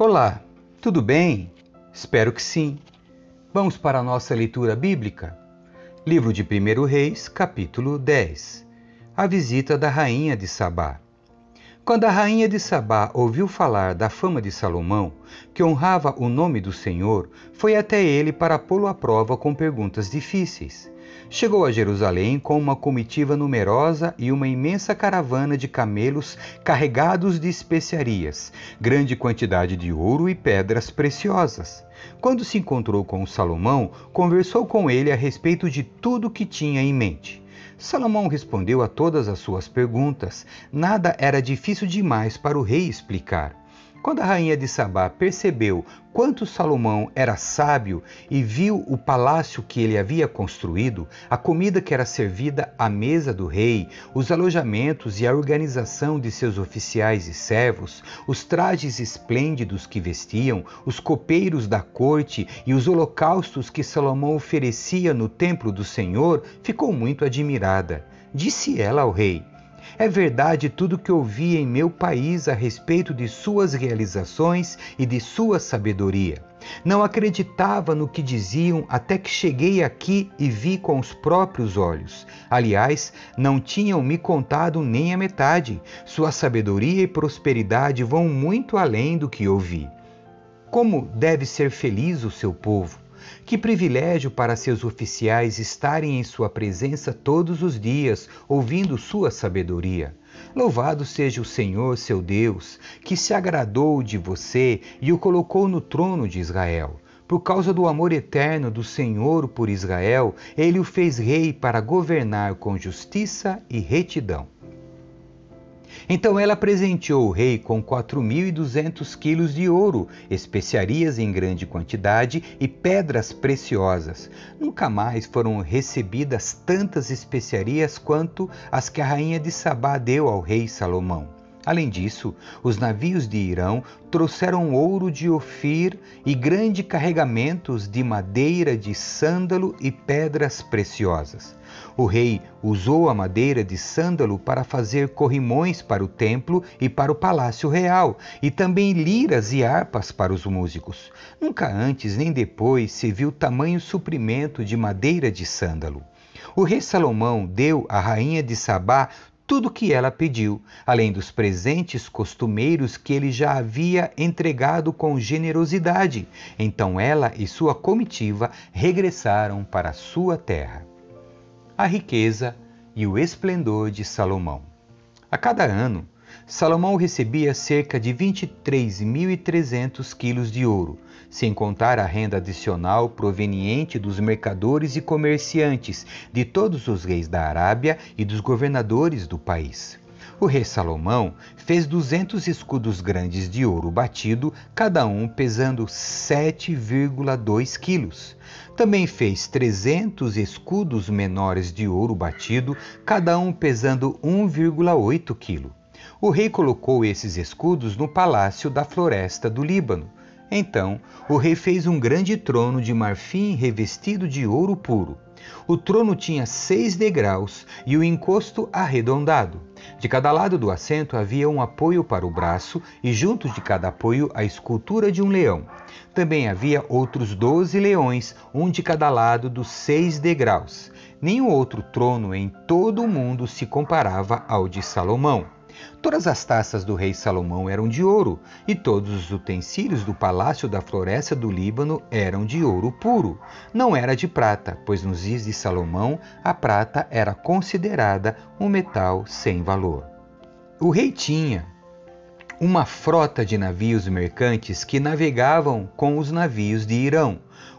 Olá, tudo bem? Espero que sim. Vamos para a nossa leitura bíblica? Livro de 1 Reis, capítulo 10 A visita da rainha de Sabá. Quando a rainha de Sabá ouviu falar da fama de Salomão, que honrava o nome do Senhor, foi até ele para pô-lo à prova com perguntas difíceis. Chegou a Jerusalém com uma comitiva numerosa e uma imensa caravana de camelos carregados de especiarias, grande quantidade de ouro e pedras preciosas. Quando se encontrou com Salomão, conversou com ele a respeito de tudo que tinha em mente. Salomão respondeu a todas as suas perguntas. Nada era difícil demais para o rei explicar. Quando a rainha de Sabá percebeu quanto Salomão era sábio e viu o palácio que ele havia construído, a comida que era servida à mesa do rei, os alojamentos e a organização de seus oficiais e servos, os trajes esplêndidos que vestiam, os copeiros da corte e os holocaustos que Salomão oferecia no templo do Senhor, ficou muito admirada. Disse ela ao rei: é verdade tudo que ouvi em meu país a respeito de suas realizações e de sua sabedoria. Não acreditava no que diziam até que cheguei aqui e vi com os próprios olhos. Aliás, não tinham me contado nem a metade. Sua sabedoria e prosperidade vão muito além do que ouvi. Como deve ser feliz o seu povo? Que privilégio para seus oficiais estarem em sua presença todos os dias, ouvindo sua sabedoria. Louvado seja o Senhor, seu Deus, que se agradou de você e o colocou no trono de Israel. Por causa do amor eterno do Senhor por Israel, ele o fez rei para governar com justiça e retidão. Então ela presenteou o rei com 4.200 quilos de ouro, especiarias em grande quantidade e pedras preciosas. Nunca mais foram recebidas tantas especiarias quanto as que a rainha de Sabá deu ao rei Salomão. Além disso, os navios de Irão trouxeram ouro de Ofir e grande carregamentos de madeira de sândalo e pedras preciosas. O rei usou a madeira de sândalo para fazer corrimões para o templo e para o palácio real, e também liras e harpas para os músicos. Nunca antes nem depois se viu tamanho suprimento de madeira de sândalo. O rei Salomão deu à rainha de Sabá tudo o que ela pediu, além dos presentes costumeiros que ele já havia entregado com generosidade. Então ela e sua comitiva regressaram para sua terra. A riqueza e o esplendor de Salomão. A cada ano, Salomão recebia cerca de 23.300 quilos de ouro, sem contar a renda adicional proveniente dos mercadores e comerciantes de todos os reis da Arábia e dos governadores do país. O rei Salomão fez 200 escudos grandes de ouro batido, cada um pesando 7,2 quilos. Também fez 300 escudos menores de ouro batido, cada um pesando 1,8 quilo. O rei colocou esses escudos no palácio da floresta do Líbano. Então o rei fez um grande trono de marfim revestido de ouro puro. O trono tinha seis degraus e o encosto arredondado. De cada lado do assento havia um apoio para o braço e junto de cada apoio a escultura de um leão. Também havia outros doze leões, um de cada lado dos seis degraus. Nenhum outro trono em todo o mundo se comparava ao de Salomão. Todas as taças do rei Salomão eram de ouro, e todos os utensílios do palácio da floresta do Líbano eram de ouro puro. Não era de prata, pois nos dias de Salomão a prata era considerada um metal sem valor. O rei tinha uma frota de navios mercantes que navegavam com os navios de Irão.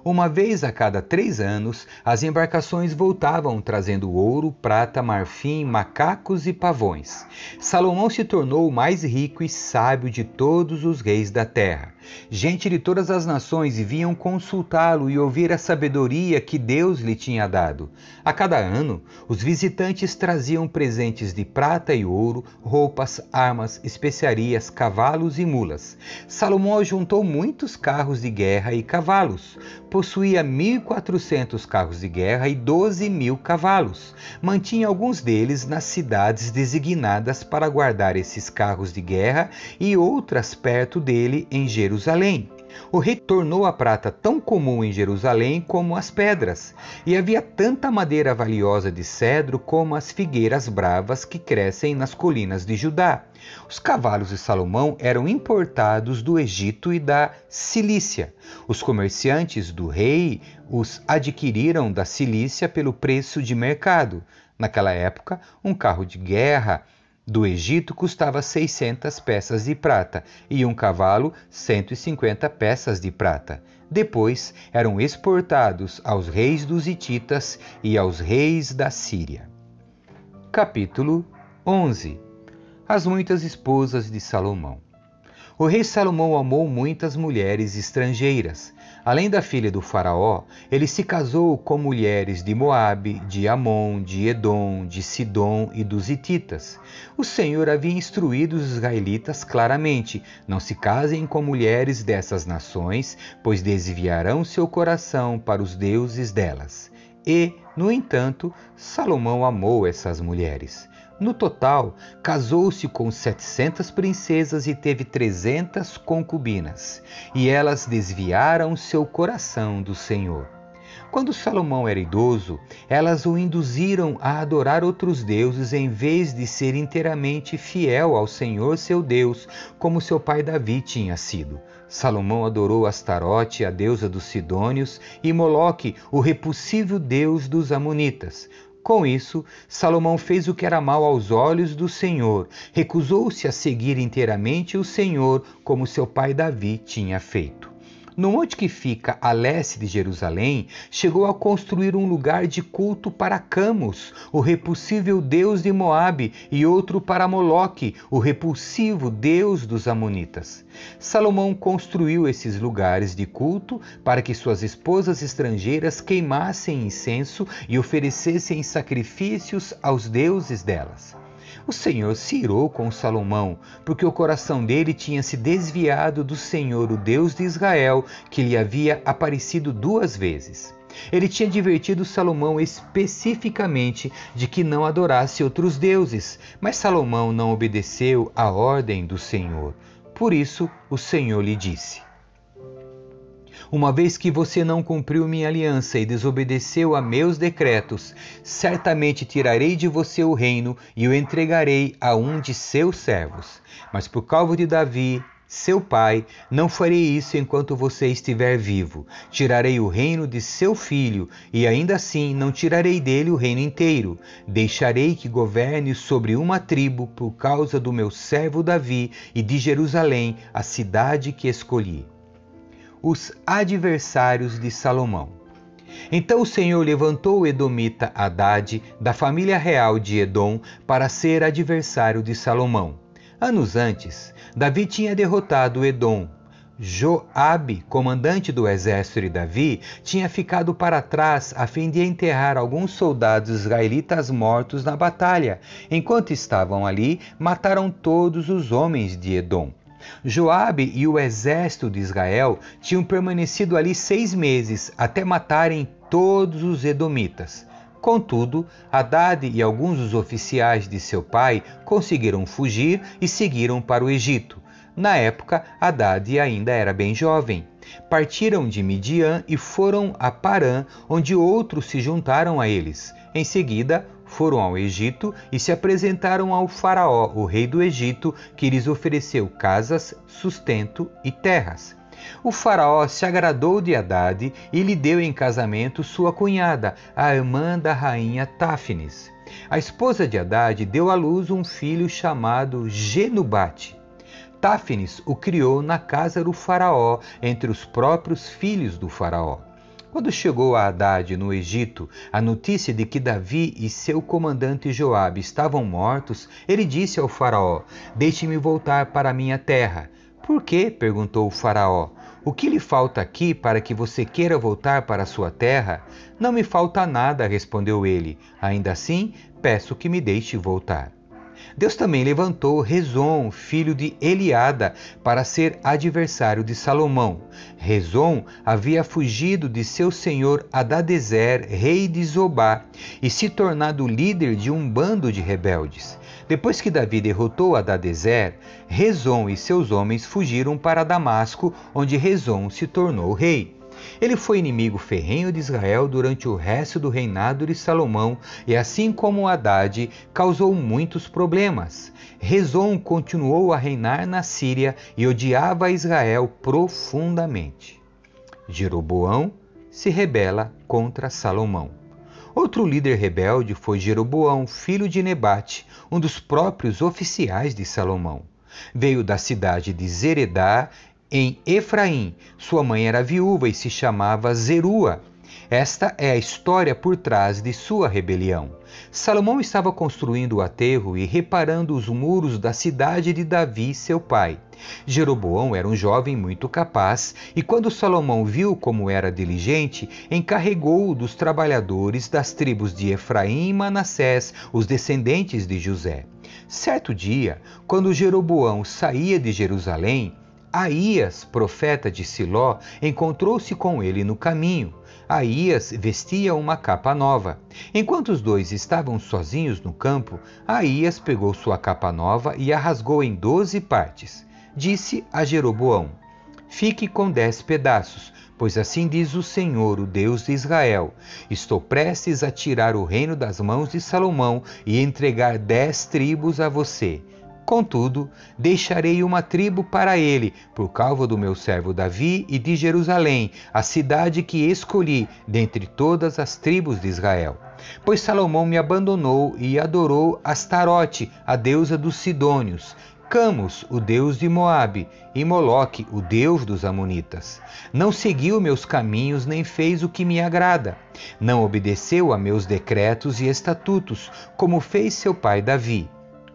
Uma vez a cada três anos, as embarcações voltavam trazendo ouro, prata, marfim, macacos e pavões. Salomão se tornou o mais rico e sábio de todos os reis da terra. Gente de todas as nações vinham consultá-lo e ouvir a sabedoria que Deus lhe tinha dado. A cada ano, os visitantes traziam presentes de prata e ouro, roupas, armas, especiarias, cavalos e mulas. Salomão juntou muitos carros de guerra e cavalos. possuía 1.400 carros de guerra e 12 mil cavalos. Mantinha alguns deles nas cidades designadas para guardar esses carros de guerra e outras perto dele em Jerusalém. O rei tornou a prata tão comum em Jerusalém como as pedras, e havia tanta madeira valiosa de cedro como as figueiras bravas que crescem nas colinas de Judá. Os cavalos de Salomão eram importados do Egito e da Cilícia. Os comerciantes do rei os adquiriram da Cilícia pelo preço de mercado. Naquela época, um carro de guerra do Egito custava 600 peças de prata e um cavalo 150 peças de prata. Depois eram exportados aos reis dos Hititas e aos reis da Síria. Capítulo 11 As muitas esposas de Salomão. O rei Salomão amou muitas mulheres estrangeiras, Além da filha do faraó, ele se casou com mulheres de Moabe, de Amon, de Edom, de Sidom e dos Hititas. O Senhor havia instruído os israelitas claramente: não se casem com mulheres dessas nações, pois desviarão seu coração para os deuses delas. E, no entanto, Salomão amou essas mulheres. No total, casou-se com 700 princesas e teve 300 concubinas, e elas desviaram seu coração do Senhor. Quando Salomão era idoso, elas o induziram a adorar outros deuses em vez de ser inteiramente fiel ao Senhor seu Deus, como seu pai Davi tinha sido. Salomão adorou Astarote, a deusa dos Sidônios, e Moloque, o repulsivo deus dos Amonitas. Com isso, Salomão fez o que era mal aos olhos do Senhor, recusou-se a seguir inteiramente o Senhor, como seu pai Davi tinha feito. No monte que fica a leste de Jerusalém, chegou a construir um lugar de culto para Camus, o repulsível deus de Moabe, e outro para Moloque, o repulsivo deus dos Amonitas. Salomão construiu esses lugares de culto para que suas esposas estrangeiras queimassem incenso e oferecessem sacrifícios aos deuses delas. O Senhor se irou com Salomão, porque o coração dele tinha se desviado do Senhor, o Deus de Israel, que lhe havia aparecido duas vezes. Ele tinha divertido Salomão especificamente de que não adorasse outros deuses, mas Salomão não obedeceu à ordem do Senhor. Por isso, o Senhor lhe disse: uma vez que você não cumpriu minha aliança e desobedeceu a meus decretos, certamente tirarei de você o reino e o entregarei a um de seus servos. Mas por causa de Davi, seu pai, não farei isso enquanto você estiver vivo. Tirarei o reino de seu filho, e ainda assim não tirarei dele o reino inteiro. Deixarei que governe sobre uma tribo por causa do meu servo Davi e de Jerusalém, a cidade que escolhi os adversários de Salomão. Então o Senhor levantou o Edomita Haddad da família real de Edom para ser adversário de Salomão. Anos antes, Davi tinha derrotado Edom. Joabe, comandante do exército de Davi, tinha ficado para trás a fim de enterrar alguns soldados israelitas mortos na batalha. Enquanto estavam ali, mataram todos os homens de Edom. Joabe e o exército de Israel tinham permanecido ali seis meses até matarem todos os edomitas. Contudo, Haddad e alguns dos oficiais de seu pai conseguiram fugir e seguiram para o Egito. Na época, Haddad ainda era bem jovem. Partiram de Midian e foram a Parã, onde outros se juntaram a eles. Em seguida, foram ao Egito e se apresentaram ao Faraó, o rei do Egito, que lhes ofereceu casas, sustento e terras. O faraó se agradou de Haddad e lhe deu em casamento sua cunhada, a irmã da rainha Táfnis. A esposa de Haddad deu à luz um filho chamado Genubate. Táfnis o criou na casa do faraó, entre os próprios filhos do faraó. Quando chegou a Haddad no Egito a notícia de que Davi e seu comandante Joabe estavam mortos, ele disse ao faraó: Deixe-me voltar para minha terra. Por quê? perguntou o faraó. O que lhe falta aqui para que você queira voltar para sua terra? Não me falta nada, respondeu ele. Ainda assim, peço que me deixe voltar. Deus também levantou Rezon, filho de Eliada, para ser adversário de Salomão. Rezon havia fugido de seu senhor Adadezer, rei de Zobá, e se tornado líder de um bando de rebeldes. Depois que Davi derrotou Adadezer, Rezon e seus homens fugiram para Damasco, onde Rezon se tornou rei. Ele foi inimigo ferrenho de Israel durante o resto do reinado de Salomão e, assim como Haddad, causou muitos problemas. Rezon continuou a reinar na Síria e odiava Israel profundamente. Jeroboão se rebela contra Salomão. Outro líder rebelde foi Jeroboão, filho de Nebate, um dos próprios oficiais de Salomão. Veio da cidade de Zeredá em Efraim. Sua mãe era viúva e se chamava Zerua. Esta é a história por trás de sua rebelião. Salomão estava construindo o aterro e reparando os muros da cidade de Davi, seu pai. Jeroboão era um jovem muito capaz e, quando Salomão viu como era diligente, encarregou-o dos trabalhadores das tribos de Efraim e Manassés, os descendentes de José. Certo dia, quando Jeroboão saía de Jerusalém, Aías, profeta de Siló, encontrou-se com ele no caminho. Aías vestia uma capa nova. Enquanto os dois estavam sozinhos no campo, Aías pegou sua capa nova e a rasgou em doze partes. Disse a Jeroboão: Fique com dez pedaços, pois assim diz o Senhor, o Deus de Israel: Estou prestes a tirar o reino das mãos de Salomão e entregar dez tribos a você. Contudo, deixarei uma tribo para ele, por causa do meu servo Davi e de Jerusalém, a cidade que escolhi dentre todas as tribos de Israel. Pois Salomão me abandonou e adorou Astarote, a deusa dos Sidônios, Camus, o deus de Moabe, e Moloque, o deus dos Amonitas. Não seguiu meus caminhos nem fez o que me agrada. Não obedeceu a meus decretos e estatutos, como fez seu pai Davi.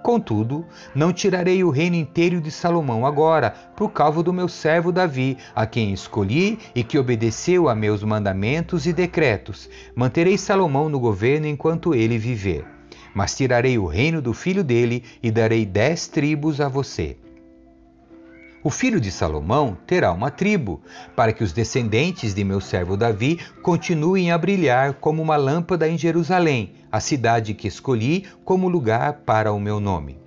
Contudo, não tirarei o reino inteiro de Salomão agora, por causa do meu servo Davi, a quem escolhi e que obedeceu a meus mandamentos e decretos. Manterei Salomão no governo enquanto ele viver. Mas tirarei o reino do filho dele e darei dez tribos a você. O filho de Salomão terá uma tribo, para que os descendentes de meu servo Davi continuem a brilhar como uma lâmpada em Jerusalém, a cidade que escolhi como lugar para o meu nome.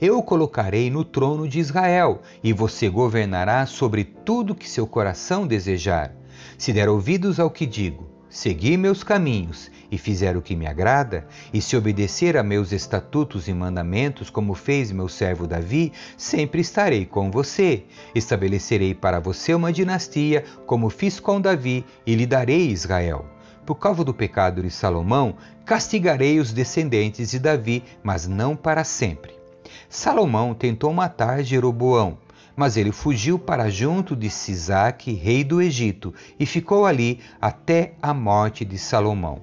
Eu o colocarei no trono de Israel, e você governará sobre tudo que seu coração desejar. Se der ouvidos ao que digo, seguir meus caminhos e fizer o que me agrada, e se obedecer a meus estatutos e mandamentos, como fez meu servo Davi, sempre estarei com você. Estabelecerei para você uma dinastia, como fiz com Davi, e lhe darei Israel. Por causa do pecado de Salomão, castigarei os descendentes de Davi, mas não para sempre. Salomão tentou matar Jeroboão, mas ele fugiu para junto de Sisaque, rei do Egito, e ficou ali até a morte de Salomão.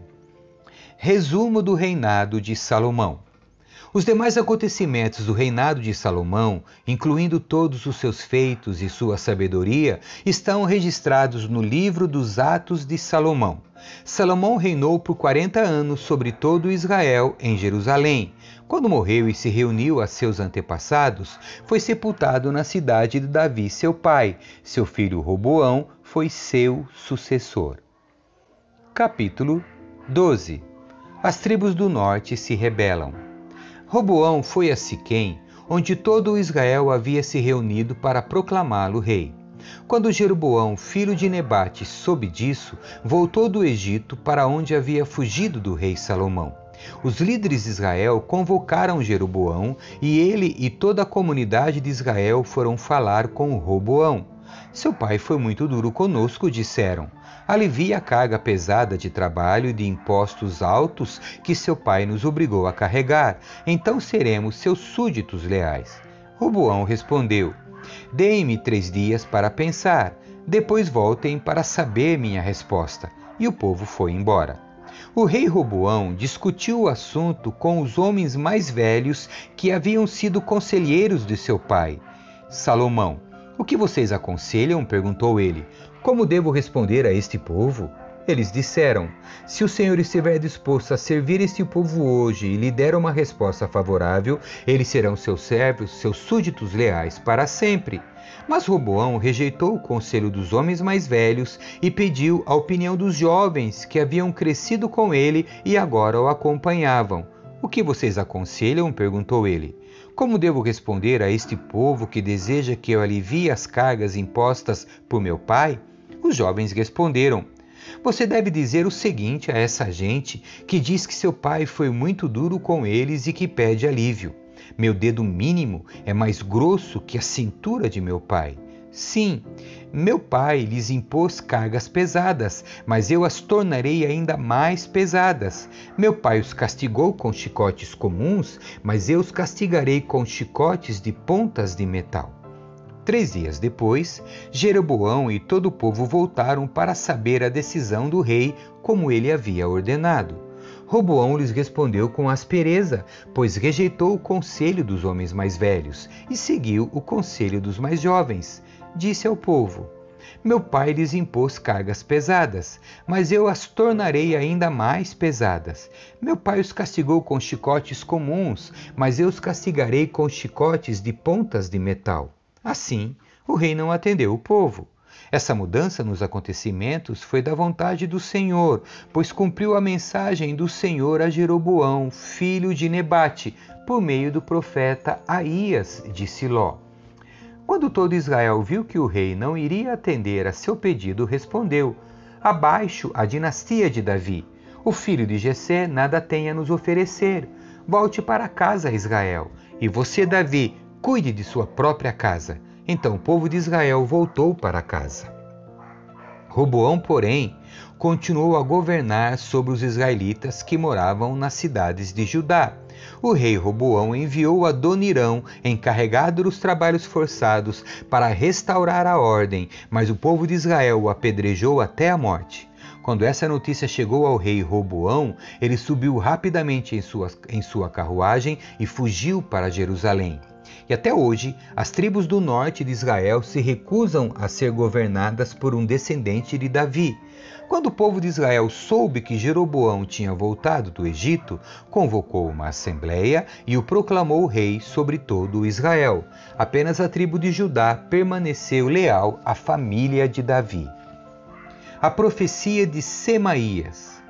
Resumo do reinado de Salomão. Os demais acontecimentos do reinado de Salomão, incluindo todos os seus feitos e sua sabedoria, estão registrados no livro dos Atos de Salomão. Salomão reinou por 40 anos sobre todo Israel em Jerusalém. Quando morreu e se reuniu a seus antepassados, foi sepultado na cidade de Davi, seu pai. Seu filho Roboão foi seu sucessor. Capítulo 12 as tribos do norte se rebelam. Roboão foi a Siquém, onde todo Israel havia se reunido para proclamá-lo rei. Quando Jeroboão, filho de Nebate, soube disso, voltou do Egito para onde havia fugido do rei Salomão. Os líderes de Israel convocaram Jeroboão e ele e toda a comunidade de Israel foram falar com Roboão. Seu pai foi muito duro conosco, disseram alivia a carga pesada de trabalho e de impostos altos que seu pai nos obrigou a carregar, então seremos seus súditos leais. Roboão respondeu: Deem-me três dias para pensar, depois voltem para saber minha resposta. E o povo foi embora. O rei Roboão discutiu o assunto com os homens mais velhos que haviam sido conselheiros de seu pai. Salomão, o que vocês aconselham? perguntou ele. Como devo responder a este povo? Eles disseram: Se o Senhor estiver disposto a servir este povo hoje e lhe der uma resposta favorável, eles serão seus servos, seus súditos leais para sempre. Mas Roboão rejeitou o conselho dos homens mais velhos e pediu a opinião dos jovens que haviam crescido com ele e agora o acompanhavam. O que vocês aconselham? perguntou ele. Como devo responder a este povo que deseja que eu alivie as cargas impostas por meu pai? Os jovens responderam: você deve dizer o seguinte a essa gente que diz que seu pai foi muito duro com eles e que pede alívio. Meu dedo mínimo é mais grosso que a cintura de meu pai. Sim, meu pai lhes impôs cargas pesadas, mas eu as tornarei ainda mais pesadas. Meu pai os castigou com chicotes comuns, mas eu os castigarei com chicotes de pontas de metal. Três dias depois, Jeroboão e todo o povo voltaram para saber a decisão do rei, como ele havia ordenado. Roboão lhes respondeu com aspereza, pois rejeitou o conselho dos homens mais velhos e seguiu o conselho dos mais jovens. Disse ao povo: Meu pai lhes impôs cargas pesadas, mas eu as tornarei ainda mais pesadas. Meu pai os castigou com chicotes comuns, mas eu os castigarei com chicotes de pontas de metal. Assim, o rei não atendeu o povo. Essa mudança nos acontecimentos foi da vontade do Senhor, pois cumpriu a mensagem do Senhor a Jeroboão, filho de Nebate, por meio do profeta Aías de Siló. Quando todo Israel viu que o rei não iria atender a seu pedido, respondeu: Abaixo a dinastia de Davi. O filho de Jessé nada tem a nos oferecer. Volte para casa, Israel. E você, Davi, cuide de sua própria casa. Então o povo de Israel voltou para casa. Roboão, porém, continuou a governar sobre os israelitas que moravam nas cidades de Judá. O rei Roboão enviou Adonirão, encarregado dos trabalhos forçados, para restaurar a ordem, mas o povo de Israel o apedrejou até a morte. Quando essa notícia chegou ao rei Roboão, ele subiu rapidamente em sua, em sua carruagem e fugiu para Jerusalém. E até hoje, as tribos do norte de Israel se recusam a ser governadas por um descendente de Davi. Quando o povo de Israel soube que Jeroboão tinha voltado do Egito, convocou uma assembleia e o proclamou rei sobre todo Israel. Apenas a tribo de Judá permaneceu leal à família de Davi. A profecia de Semaías.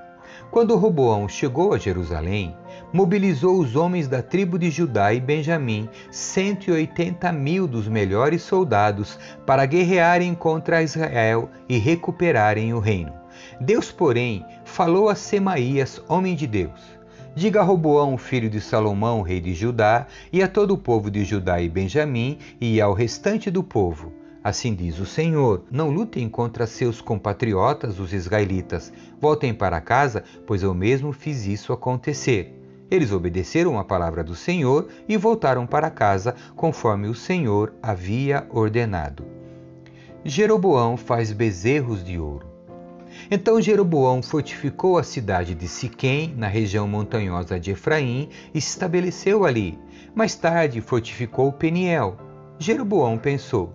Quando Roboão chegou a Jerusalém, mobilizou os homens da tribo de Judá e Benjamim, 180 mil dos melhores soldados, para guerrearem contra Israel e recuperarem o reino. Deus, porém, falou a Semaías, homem de Deus. Diga a Roboão, filho de Salomão, rei de Judá, e a todo o povo de Judá e Benjamim, e ao restante do povo: Assim diz o Senhor: Não lutem contra seus compatriotas, os israelitas. Voltem para casa, pois eu mesmo fiz isso acontecer. Eles obedeceram a palavra do Senhor e voltaram para casa, conforme o Senhor havia ordenado. Jeroboão faz bezerros de ouro. Então Jeroboão fortificou a cidade de Siquém, na região montanhosa de Efraim, e se estabeleceu ali. Mais tarde fortificou Peniel. Jeroboão pensou: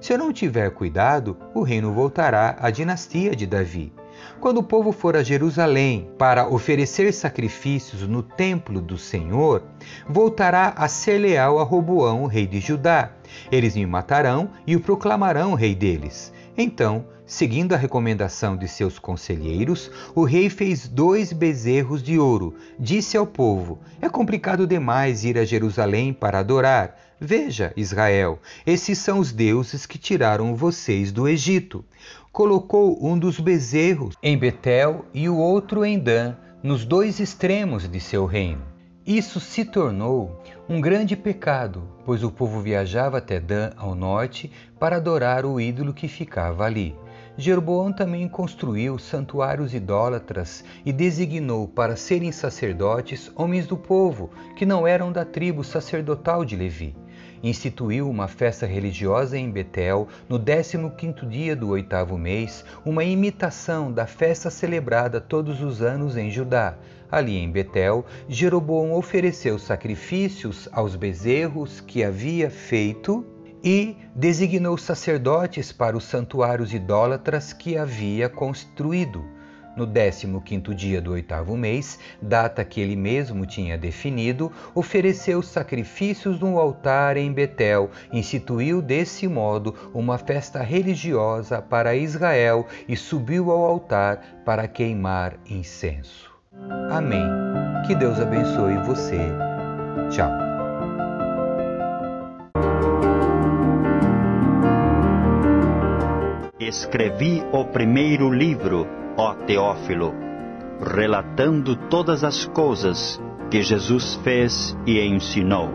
se eu não tiver cuidado, o reino voltará à dinastia de Davi. Quando o povo for a Jerusalém para oferecer sacrifícios no templo do Senhor, voltará a ser leal a Roboão, rei de Judá. Eles me matarão e o proclamarão rei deles. Então, seguindo a recomendação de seus conselheiros, o rei fez dois bezerros de ouro. Disse ao povo: É complicado demais ir a Jerusalém para adorar. Veja, Israel, esses são os deuses que tiraram vocês do Egito colocou um dos bezerros em Betel e o outro em Dan, nos dois extremos de seu reino. Isso se tornou um grande pecado, pois o povo viajava até Dan ao norte para adorar o ídolo que ficava ali. Jeroboão também construiu santuários idólatras e designou para serem sacerdotes homens do povo que não eram da tribo sacerdotal de Levi instituiu uma festa religiosa em Betel no 15º dia do oitavo mês, uma imitação da festa celebrada todos os anos em Judá. Ali em Betel, Jeroboão ofereceu sacrifícios aos bezerros que havia feito e designou sacerdotes para os santuários idólatras que havia construído. no 15º dia do oitavo mês, data que ele mesmo tinha definido, ofereceu sacrifícios no altar em Betel, instituiu desse modo uma festa religiosa para Israel e subiu ao altar para queimar incenso. Amém. Que Deus abençoe você. Tchau. Escrevi o primeiro livro ó Teófilo, relatando todas as coisas que Jesus fez e ensinou